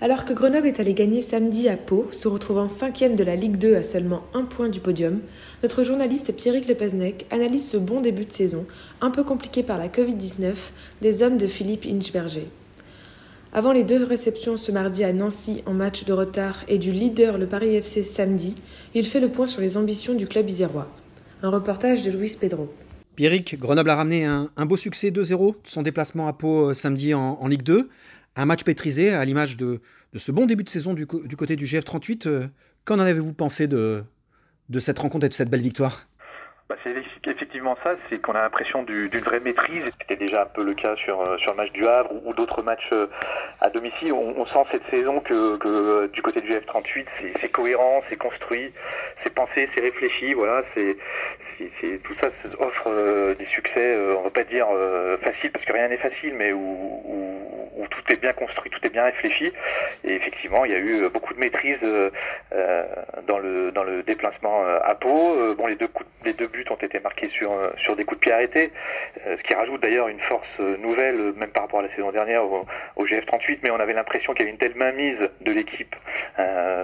Alors que Grenoble est allé gagner samedi à Pau, se retrouvant cinquième de la Ligue 2 à seulement un point du podium, notre journaliste Pierrick Lepesnec analyse ce bon début de saison, un peu compliqué par la Covid-19, des hommes de Philippe Inchberger. Avant les deux réceptions ce mardi à Nancy en match de retard et du leader le Paris FC samedi, il fait le point sur les ambitions du club isérois. Un reportage de Luis Pedro. Pierrick, Grenoble a ramené un, beau succès 2-0 de son déplacement à Pau euh, samedi en, Ligue 2. Un match pétrisé à l'image de, ce bon début de saison du, côté du GF38. Euh, qu'en avez-vous pensé de, de cette rencontre et de cette belle victoire? Bah, c'est effectivement ça, c'est qu'on a l'impression d'une vraie maîtrise. C'était déjà un peu le cas sur, euh, sur le match du Havre ou, d'autres matchs euh, à domicile. On, sent cette saison que, que du côté du F38, c'est cohérent, c'est construit, c'est pensé, c'est réfléchi. Voilà, c'est tout ça offre des succès. on va pas dire facile parce que rien n'est facile, mais où, où, tout est bien construit, tout est bien réfléchi. Et effectivement, il y a eu beaucoup de maîtrise dans le dans le déplacement à Pau. bon, les deux coups, les deux buts ont été marqués sur, euh, sur des coups de pied arrêtés, euh, ce qui rajoute d'ailleurs une force euh, nouvelle, même par rapport à la saison dernière au, GF38, mais on avait l'impression qu'il y avait une telle mainmise de l'équipe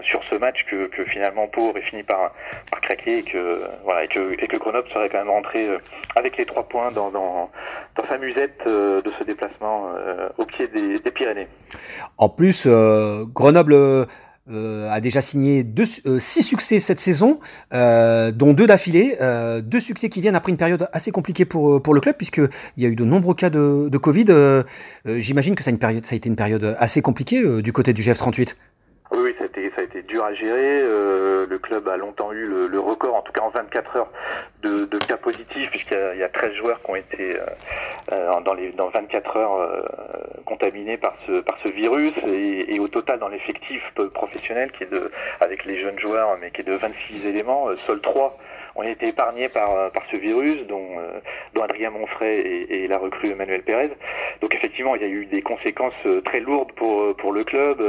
sur ce match que, finalement Pau aurait fini par, par craquer et que, voilà, et que, et que Grenoble serait quand même rentré avec les trois points dans, dans, dans sa musette de ce déplacement au pied des, des Pyrénées. En plus, Grenoble euh, a déjà signé deux, euh, six succès cette saison, euh, dont deux d'affilée. deux succès qui viennent après une période assez compliquée pour, pour le club, puisqu'il y a eu de nombreux cas de, de Covid. J'imagine que ça a, une période, ça a été une période assez compliquée du côté du GF38. Oui, à gérer. Euh, le club a longtemps eu le, record, en tout cas en 24 heures, de, cas positifs, puisqu'il y, a 13 joueurs qui ont été euh, euh, dans, les, dans 24 heures contaminés par ce, par ce virus. Et, au total, dans l'effectif professionnel, qui est de, avec les jeunes joueurs, mais qui est de 26 éléments, seuls 3 ont été épargnés par, par ce virus, dont Adrien Monfray et, la recrue Emmanuel Pérez. Donc effectivement, il y a eu des conséquences euh, très lourdes pour, pour le club,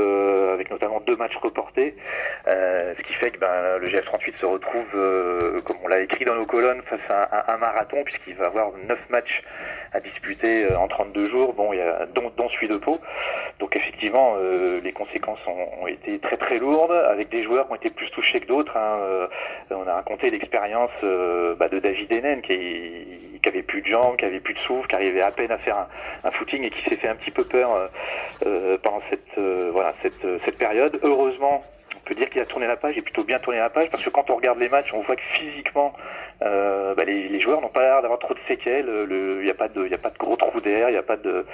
avec notamment deux matchs reportés, ce qui fait que ben, le GF38 se retrouve, comme on l'a écrit dans nos colonnes, face à un, marathon, puisqu'il va avoir neuf matchs à disputer en 32 jours, bon, il y a, dont, dont celui de Pau. Donc effectivement, les conséquences ont, été très très lourdes, avec des joueurs qui ont été plus touchés que d'autres. Hein. on a raconté l'expérience euh, bah, de David Enen qui, qui, avait plus de jambes, qui avait plus de souffle, qui arrivait à peine à faire un, footing et qui s'est fait un petit peu peur euh, euh, pendant cette voilà cette, cette période. Heureusement, on peut dire qu'il a tourné la page, et plutôt bien tourné la page, parce que quand on regarde les matchs, on voit que physiquement, euh, bah les, les, joueurs n'ont pas l'air d'avoir trop de séquelles. Il n'y a pas de, il a pas de gros trous d'air, il n'y a pas de,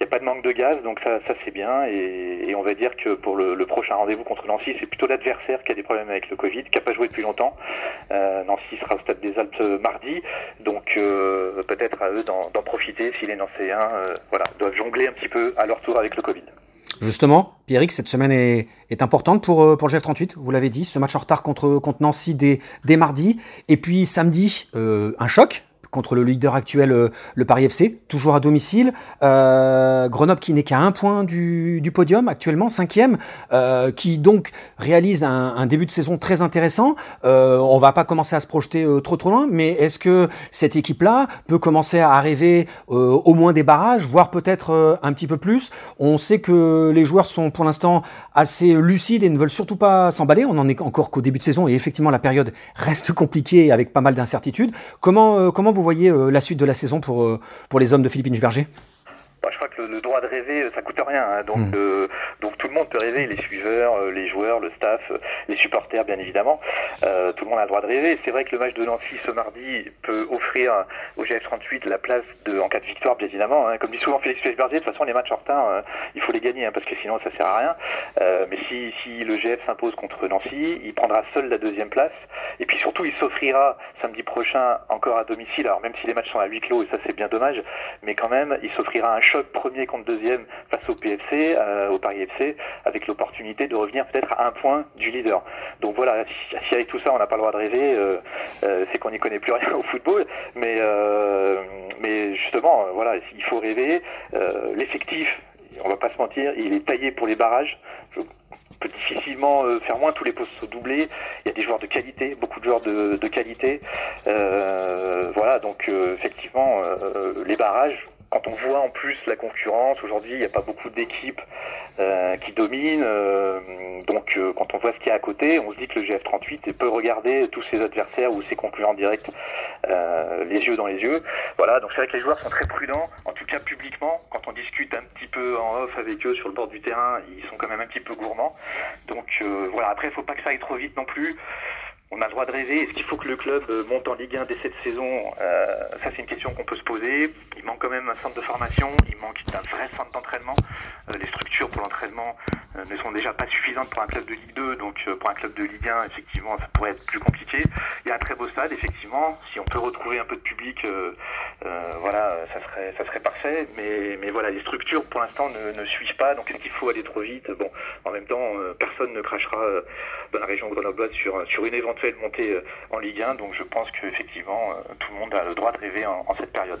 il a pas de manque de gaz, donc ça, ça c'est bien. Et, et, on va dire que pour le, le prochain rendez-vous contre Nancy, c'est plutôt l'adversaire qui a des problèmes avec le Covid, qui n'a pas joué depuis longtemps. Euh, Nancy sera au stade des Alpes mardi, donc euh, peut-être à eux d'en profiter si les Nancéens, euh, voilà, doivent jongler un petit peu à leur tour avec le Covid. Justement, Pierrick, cette semaine est, importante pour, euh, pour le GF38, vous l'avez dit, ce match en retard contre, contre Nancy dès, dès mardi. Et puis samedi, euh, un choc contre le leader actuel, euh, le Paris FC, toujours à domicile. Euh, Grenoble qui n'est qu'à un point du, podium actuellement, cinquième, euh, qui donc réalise un, début de saison très intéressant. Euh, on va pas commencer à se projeter trop trop loin, mais est-ce que cette équipe-là peut commencer à euh, au moins des barrages, voire peut-être un petit peu plus? On sait que les joueurs sont pour l'instant assez lucides et ne veulent surtout pas s'emballer. On en est encore qu'au début de saison et effectivement la période reste compliquée avec pas mal d'incertitudes. Comment comment vous voyez euh, la suite de la saison pour, euh, pour les hommes de Philippe Inchberger bah, je crois que le, droit de rêver, ça coûte rien. Hein. donc, hmm. donc tout le monde peut rêver, les suiveurs, les joueurs, le staff, les supporters, bien évidemment. tout le monde a le droit de rêver. C'est vrai que le match de Nancy ce mardi peut offrir au GF38 la place de, en cas de victoire, bien évidemment. Hein. Comme dit souvent Félix Berger, de toute façon, les matchs en retard, il faut les gagner, hein, parce que sinon, ça sert à rien. mais si, si le GF s'impose contre Nancy, il prendra seul la deuxième place. Et puis surtout, il s'offrira samedi prochain encore à domicile. Alors même si les matchs sont à huis clos, et ça c'est bien dommage, mais quand même, il s'offrira un choc premier contre deuxième face au PFC, euh, au Paris FC, avec l'opportunité de revenir peut-être à un point du leader. Donc voilà, si, avec tout ça on n'a pas le droit de rêver, euh, euh, c'est qu'on n'y connaît plus rien au football. Mais, mais justement, voilà, il faut rêver. L'effectif, on va pas se mentir, il est taillé pour les barrages. Je peut difficilement faire moins, tous les postes sont doublés, il y a des joueurs de qualité, beaucoup de joueurs de, qualité. Voilà, donc euh, effectivement, les barrages, quand on voit en plus la concurrence, aujourd'hui il n'y a pas beaucoup d'équipes euh, qui dominent, euh, donc euh, quand on voit ce qu'il y a à côté, on se dit que le GF38 peut regarder tous ses adversaires ou ses concurrents directs les yeux dans les yeux. Voilà, donc c'est vrai que les joueurs sont très prudents, en tout cas publiquement, quand on discute un petit peu en off avec eux sur le bord du terrain, ils sont quand même un petit peu gourmands. Donc voilà, après il faut pas que ça aille trop vite non plus on a le droit de rêver. Est-ce qu'il faut que le club euh, monte en Ligue 1 dès cette saison? Euh, Ça, c'est une question qu'on peut se poser. Il manque quand même un centre de formation, il manque d'un vrai centre d'entraînement. Euh, les structures pour l'entraînement ne sont déjà pas suffisantes pour un club de Ligue 2, donc pour un club de Ligue 1, effectivement, ça pourrait être plus compliqué. Il y a un très beau stade, effectivement. Si on peut retrouver un peu de public, voilà, ça serait, ça serait parfait. Mais, mais voilà, les structures pour l'instant ne, ne suivent pas. Donc, est-ce qu'il faut aller trop vite Bon, en même temps, personne ne crachera dans la région grenobloise sur, sur une éventuelle de monter euh, en Ligue 1. Donc je pense qu'effectivement, euh, tout le monde a le droit de rêver en cette période.